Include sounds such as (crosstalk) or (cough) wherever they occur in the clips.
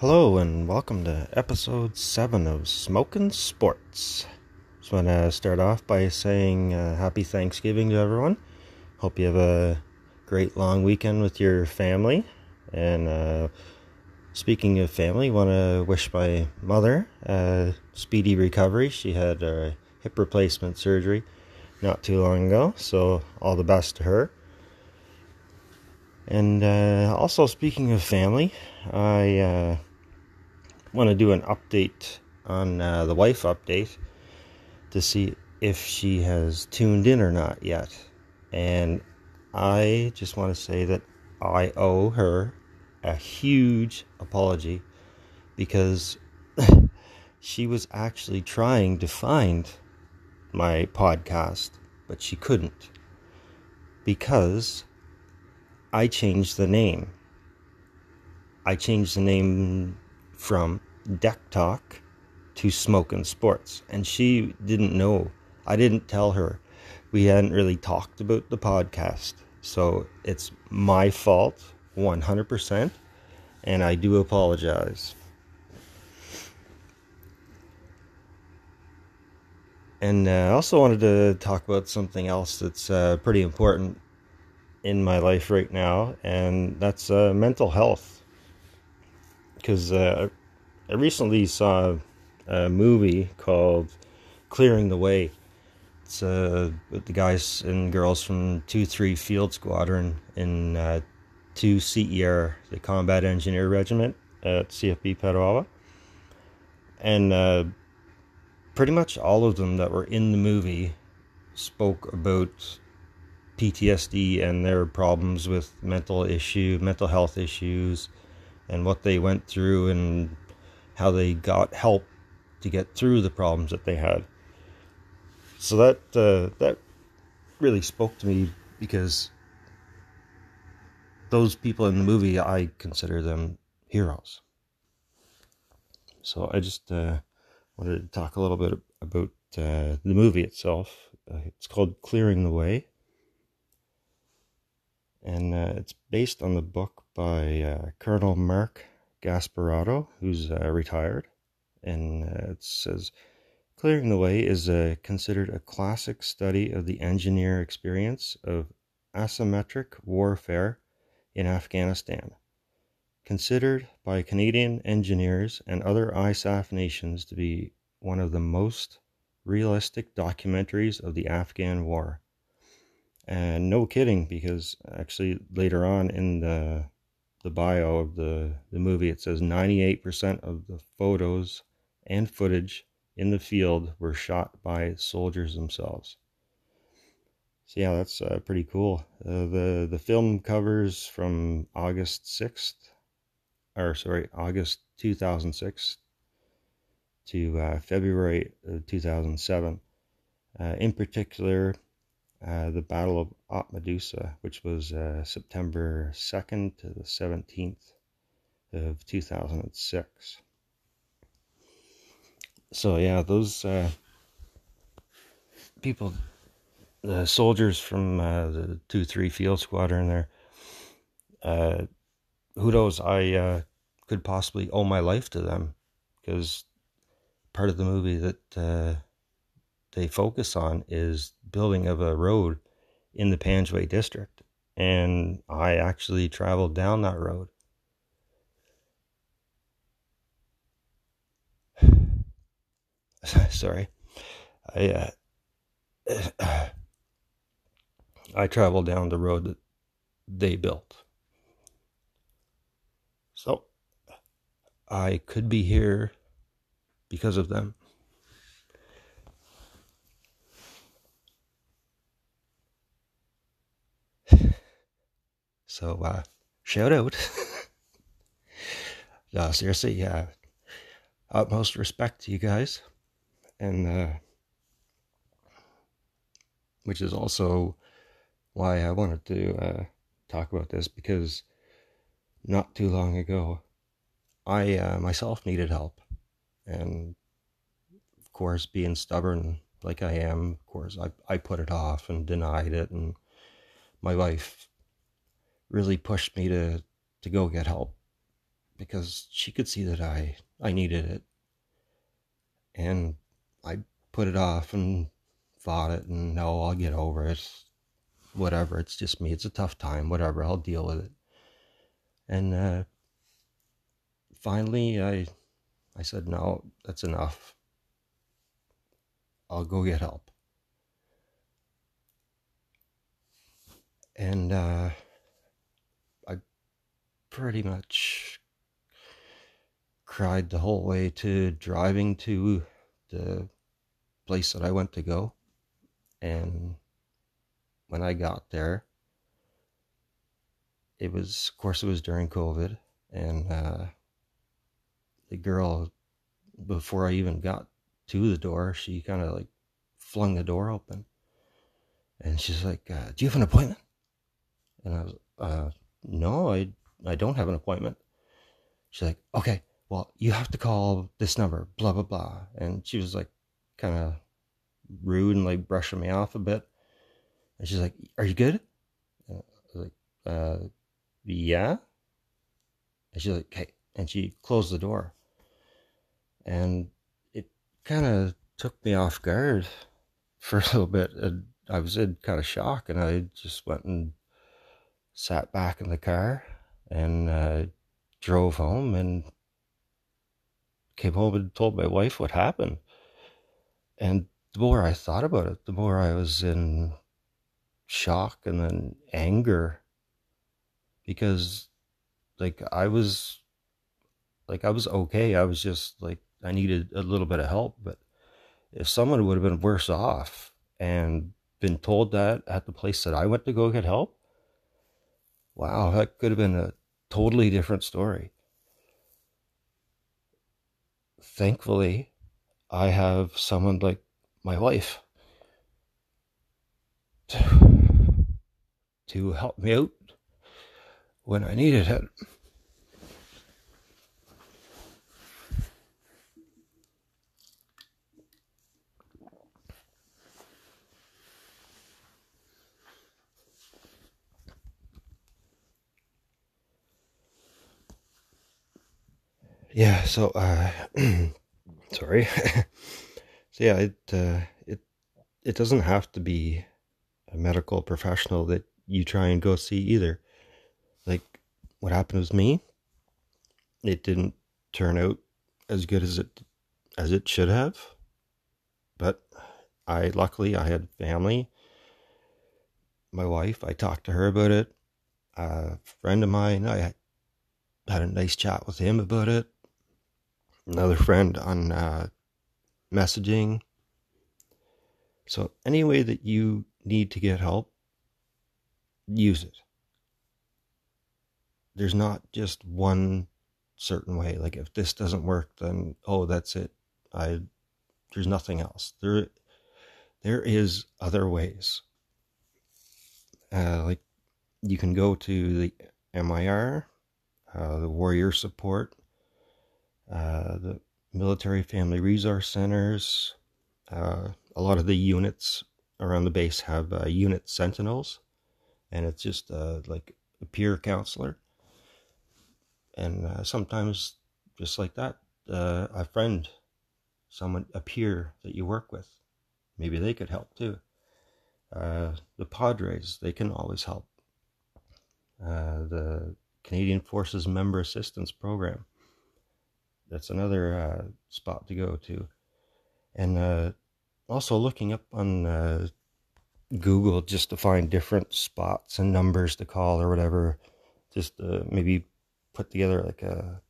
Hello and welcome to episode 7 of Smoking Sports. Just want to start off by saying uh, happy Thanksgiving to everyone. Hope you have a great long weekend with your family. And uh, speaking of family, want to wish my mother a speedy recovery. She had a hip replacement surgery not too long ago, so all the best to her. And uh, also, speaking of family, I uh, want to do an update on uh, the wife update to see if she has tuned in or not yet. And I just want to say that I owe her a huge apology because (laughs) she was actually trying to find my podcast, but she couldn't because I changed the name. I changed the name from Deck Talk to Smoking Sports, and she didn't know. I didn't tell her. We hadn't really talked about the podcast, so it's my fault 100%, and I do apologize. And uh, I also wanted to talk about something else that's uh, pretty important in my life right now, and that's uh, mental health. Because uh, I recently saw a movie called Clearing the Way. It's uh, the guys and girls from 2 3 Field Squadron in uh, 2 CER, the Combat Engineer Regiment at CFB Petawawa. And uh, pretty much all of them that were in the movie spoke about PTSD and their problems with mental issue, mental health issues, and what they went through and how they got help to get through the problems that they had. So that uh, that really spoke to me because those people in the movie I consider them heroes. So I just uh, wanted to talk a little bit about uh, the movie itself. Uh, it's called Clearing the Way and uh, it's based on the book by uh, Colonel Mark Gasparotto, who's uh, retired. And uh, it says, Clearing the Way is uh, considered a classic study of the engineer experience of asymmetric warfare in Afghanistan. Considered by Canadian engineers and other ISAF nations to be one of the most realistic documentaries of the Afghan War. And no kidding, because actually later on in the the bio of the, the movie, it says 98% of the photos and footage in the field were shot by soldiers themselves. So yeah, that's uh, pretty cool. Uh, the the film covers from August 6th, or sorry, August 2006 to uh, February 2007. Uh, in particular, uh, the Battle of Op Medusa, which was uh, September 2nd to the 17th of 2006. So, yeah, those uh, people, the soldiers from uh, the 2 3 Field Squadron there, uh, who knows, I could possibly owe my life to them because part of the movie that they focus on is building of a road in the Panjwaii district. And I actually traveled down that road. (sighs) Sorry. I uh, (clears throat) I traveled down the road that they built. So I could be here because of them. So uh, shout out. (laughs) no, seriously, uh, utmost respect to you guys, and uh, which is also why I wanted to uh, talk about this because not too long ago, I uh, myself needed help, and of course, being stubborn like I am, of course, I I put it off and denied it, and my wife really pushed me to to go get help because she could see that I I needed it, and I put it off and fought it, and no, I'll get over it. Whatever, it's just me. It's a tough time. Whatever, I'll deal with it. And uh, finally, I I said, no, that's enough. I'll go get help. And uh, pretty much cried the whole way to driving to the place that I went to go. And when I got there, it was, of course, it was during COVID. And uh, the girl, before I even got to the door, she kind of like flung the door open. And she's like, uh, Do you have an appointment? And I was, uh, No, I, I don't have an appointment. She's like, Okay, well, you have to call this number, blah, blah, blah. And she was like, kind of rude and like brushing me off a bit. And she's like, Are you good? And I was like, uh, Yeah. And she's like, Okay. And she closed the door. And it kind of took me off guard for a little bit. And I was in kind of shock, and I just went and sat back in the car and uh, drove home and came home and told my wife what happened. And the more I thought about it, the more I was in shock and then anger because like I was like I was okay. I was just like I needed a little bit of help, but if someone would have been worse off and been told that at the place that I went to go get help, wow, that could have been a totally different story. Thankfully, I have someone like my wife to, to help me out when I needed it. Yeah so uh (clears throat) sorry. (laughs) So yeah it uh it it doesn't have to be a medical professional that you try and go see either. Like what happened with me it didn't turn out as good as it as it should have. But i luckily i had family my wife i talked to her about it. A friend of mine i had a nice chat with him about it another friend on uh, messaging. So, any way that you need to get help, use it. There's not just one certain way. Like if this doesn't work, then oh, that's it. I there's nothing else. There there is other ways. Uh, like you can go to the MIR, uh, the Warrior Support, uh, the military family resource centers. Uh, a lot of the units around the base have uh, unit sentinels, and it's just uh, like a peer counselor. And uh, sometimes, just like that, a friend, someone, a peer that you work with, maybe they could help too. the Padres, they can always help. the Canadian Forces Member Assistance Program that's another uh, spot to go to. And uh, also looking up on uh, Google just to find different spots and numbers to call or whatever. Just maybe put together like a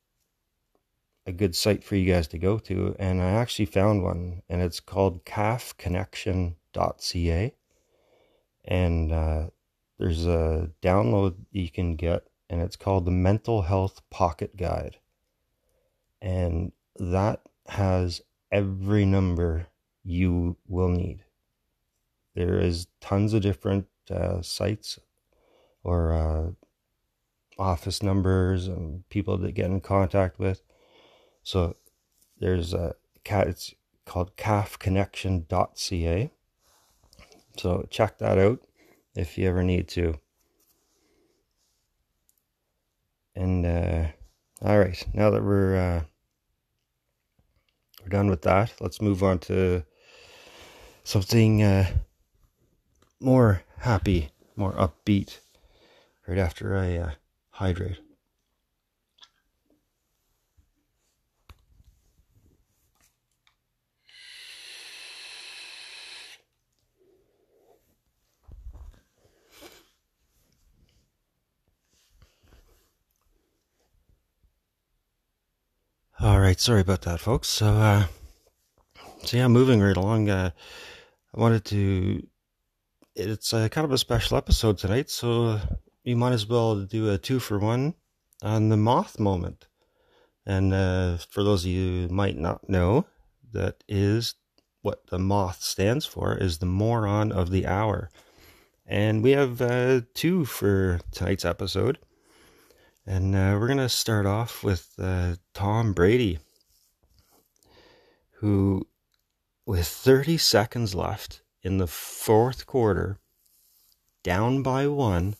a good site for you guys to go to. And I actually found one, and it's called cafconnection.ca. And uh, there's a download you can get, and it's called the Mental Health Pocket Guide and that has every number you will need. There is tons of different uh, sites or uh, office numbers and people to get in contact with. So there's a cat. It's called cafconnection.ca. So check that out if you ever need to. And uh, All right, now that we're uh, we're done with that, let's move on to something uh, more happy, more upbeat. Right after I uh, hydrate. All right, sorry about that, folks. So, uh, so yeah, moving right along. Uh, I wanted to. It's a, kind of a special episode tonight, so you might as well do a two for one on the moth moment. And uh, for those of you might not know, that is what the moth stands for is the moron of the hour. And we have uh, two for tonight's episode. And uh, we're going to start off with uh, Tom Brady, who, with 30 seconds left in the fourth quarter, down by one,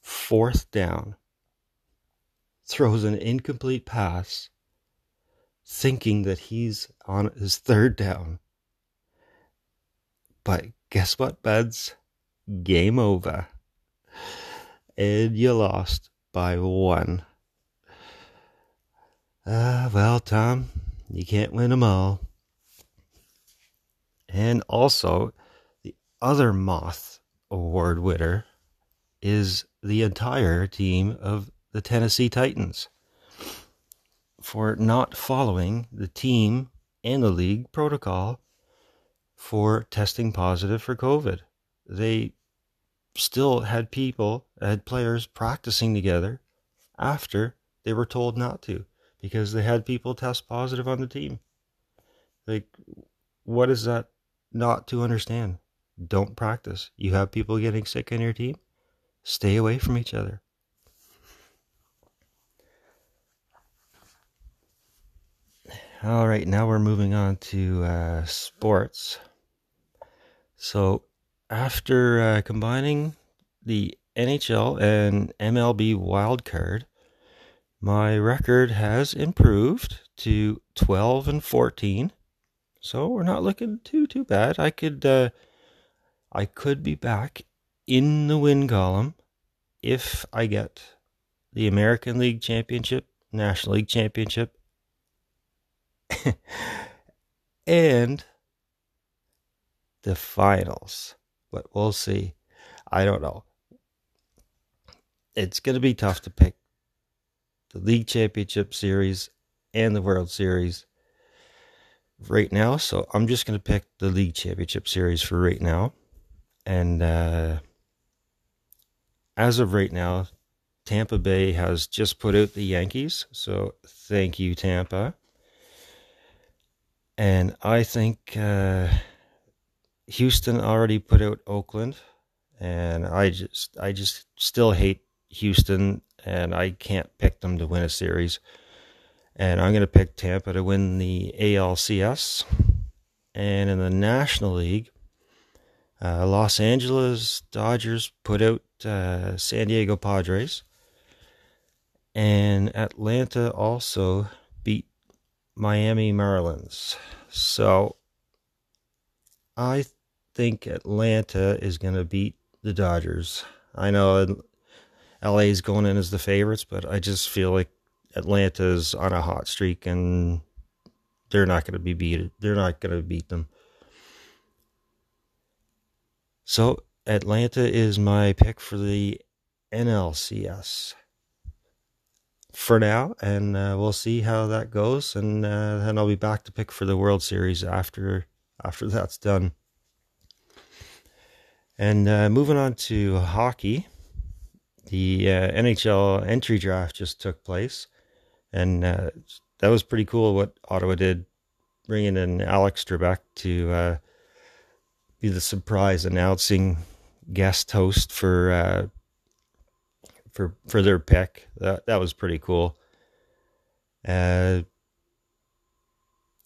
fourth down, throws an incomplete pass, thinking that he's on his third down. But guess what, buds? Game over and you lost by one. Ah, uh, well, Tom, you can't win them all. And also, the other Moth Award winner is the entire team of the Tennessee Titans for not following the team and the league protocol for testing positive for COVID. They still had people, had players practicing together after they were told not to because they had people test positive on the team. Like, what is that not to understand? Don't practice. You have people getting sick on your team, stay away from each other. All right, now we're moving on to uh, sports. So, after uh, combining the NHL and MLB wildcard, my record has improved to 12 and 14. So we're not looking too too bad. I could uh, I could be back in the win column if I get the American League Championship, National League Championship, (laughs) and the finals but we'll see. I don't know. It's going to be tough to pick the League Championship Series and the World Series right now. So I'm just going to pick the League Championship Series for right now. And uh, as of right now, Tampa Bay has just put out the Yankees. So thank you, Tampa. And I think. Uh, Houston already put out Oakland, and I just I just still hate Houston, and I can't pick them to win a series. And I'm going to pick Tampa to win the ALCS. And in the National League, uh, Los Angeles Dodgers put out uh, San Diego Padres. And Atlanta also beat Miami Marlins. So I think Atlanta is going to beat the Dodgers. I know LA is going in as the favorites, but I just feel like Atlanta's on a hot streak and they're not going to be beat. They're not going to beat them. So Atlanta is my pick for the NLCS for now, and uh, we'll see how that goes, and uh, then I'll be back to pick for the World Series after after that's done. And uh, moving on to hockey, the uh, NHL entry draft just took place, and uh, that was pretty cool. What Ottawa did, bringing in Alex Trebek to uh, be the surprise announcing guest host for uh, for for their pick. That that was pretty cool. Uh,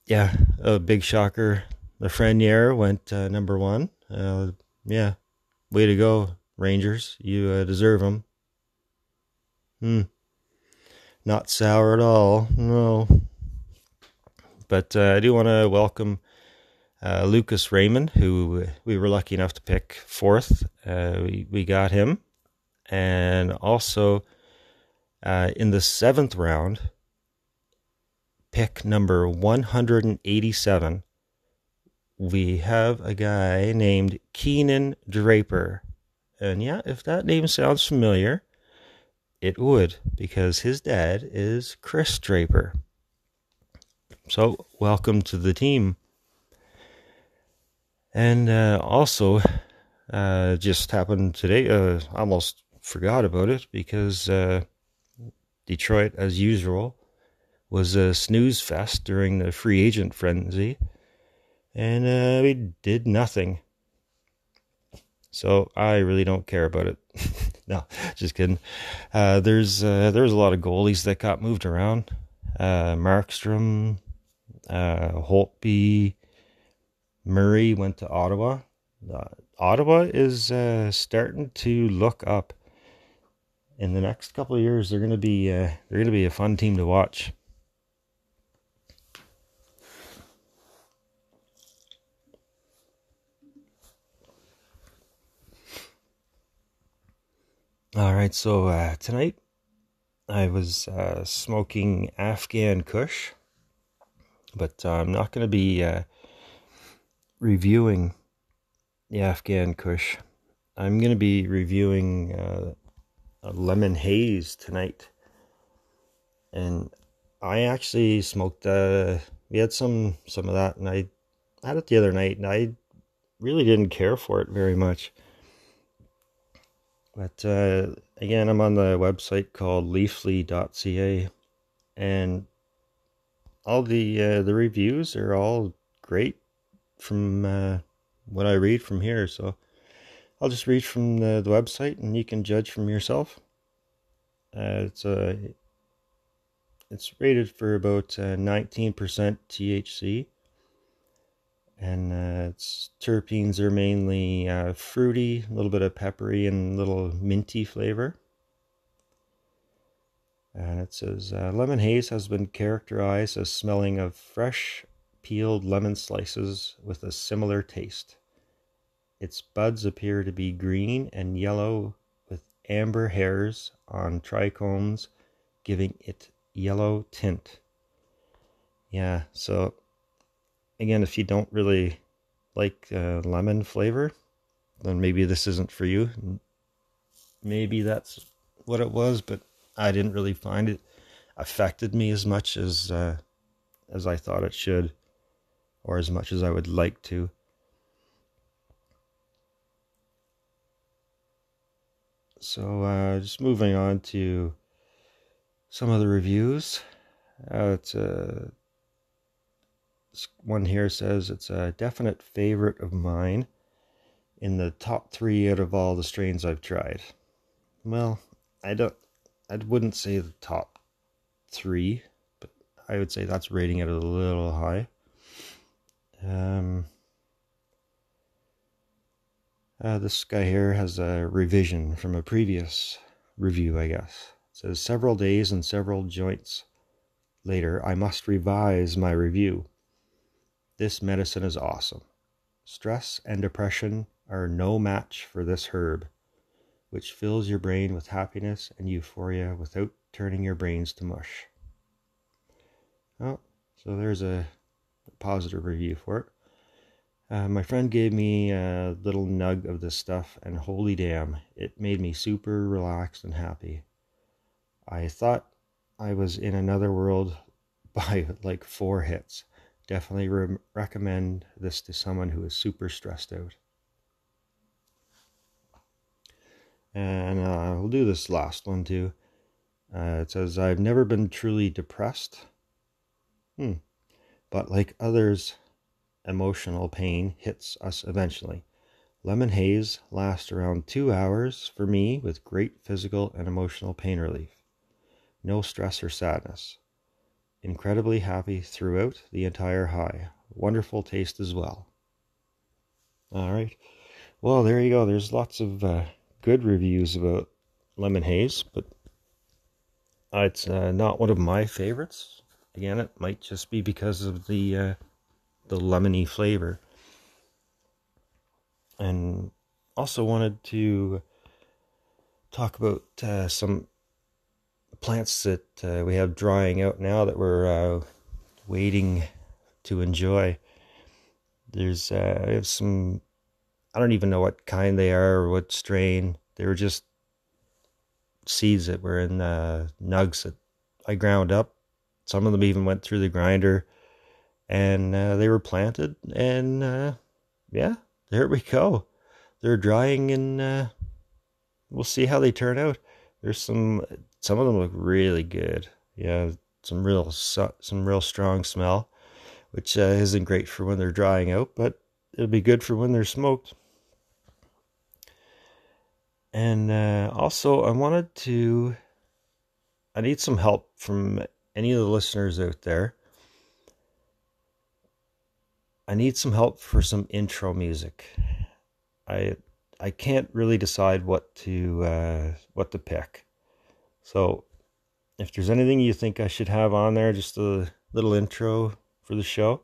yeah, a big shocker. Lafreniere went number one. yeah, Way to go, Rangers. You uh, deserve them. Hmm. not sour at all. No. But uh, I do want to welcome uh, Lucas Raymond, who we were lucky enough to pick fourth. Uh, we, we got him. And also uh, in the seventh round, pick number 187, we have a guy named Kienan Draper. And yeah, if that name sounds familiar, it would, because his dad is Kris Draper. So, welcome to the team. And uh, also, uh, just happened today, uh, almost forgot about it because uh, Detroit, as usual, was a snooze fest during the free agent frenzy, and uh, we did nothing. So I really don't care about it. (laughs) no, just kidding. Uh, there's uh, there's a lot of goalies that got moved around. Uh, Markstrom, uh, Holtby, Murray went to Ottawa. Uh, Ottawa is uh, starting to look up. In the next couple of years, they're going to be uh, they're going to be a fun team to watch. All right, so uh, tonight I was uh, smoking Afghan Kush, but uh, I'm not going to be uh, reviewing the Afghan Kush. I'm going to be reviewing uh, a lemon haze tonight, and I actually smoked. Uh, we had some some of that, and I had it the other night, and I really didn't care for it very much. But uh, again, I'm on the website called leafly.ca, and all the uh, the reviews are all great from uh, what I read from here. So I'll just read from the, the website, and you can judge from yourself. Uh, it's a uh, it's rated for about 19% uh, THC and uh, its terpenes are mainly uh, fruity, a little bit of peppery, and a little minty flavor. And it says uh, lemon haze has been characterized as smelling of fresh peeled lemon slices with a similar taste. Its buds appear to be green and yellow with amber hairs on trichomes, giving it yellow tint. Yeah, so again, if you don't really like uh, lemon flavor, then maybe this isn't for you. Maybe that's what it was, but I didn't really find it affected me as much as uh, as I thought it should, or as much as I would like to. So, uh, just moving on to some of the reviews. Uh, it's a one here says it's a definite favorite of mine in the top three out of all the strains I've tried. Well, I don't, I wouldn't say the top three, but I would say that's rating it a little high. Um, uh, this guy here has a revision from a previous review, I guess. It says several days and several joints later, I must revise my review. This medicine is awesome. Stress and depression are no match for this herb, which fills your brain with happiness and euphoria without turning your brains to mush. Oh, so there's a positive review for it. Uh, my friend gave me a little nug of this stuff, and holy damn, it made me super relaxed and happy. I thought I was in another world (laughs) by like four hits. Definitely re- recommend this to someone who is super stressed out. And uh, we'll do this last one too. Uh, it says, I've never been truly depressed. Hmm. But like others, emotional pain hits us eventually. Lemon haze lasts around two hours for me with great physical and emotional pain relief. No stress or sadness. Incredibly happy throughout the entire high. Wonderful taste as well. All right. Well, there you go. There's lots of uh, good reviews about lemon haze, but it's uh, not one of my favorites. Again, it might just be because of the uh, the lemony flavor. And also wanted to talk about uh, some plants that uh, we have drying out now that we're uh, waiting to enjoy. There's uh, I have some I don't even know what kind they are or what strain. They were just seeds that were in uh, nugs that I ground up. Some of them even went through the grinder, and uh, they were planted. And uh, yeah, there we go. They're drying, and we'll see how they turn out. There's some. Some of them look really good. Yeah, some real some real strong smell, which uh, isn't great for when they're drying out, but it'll be good for when they're smoked. And uh, also, I wanted to. I need some help from any of the listeners out there. I need some help for some intro music. I I can't really decide what to uh, what to pick. So, if there's anything you think I should have on there, just a little intro for the show,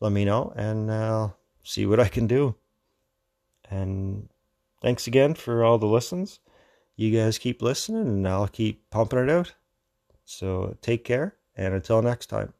let me know, and I'll see what I can do. And Thanks again for all the listens. You guys keep listening, and I'll keep pumping it out. So take care, and until next time.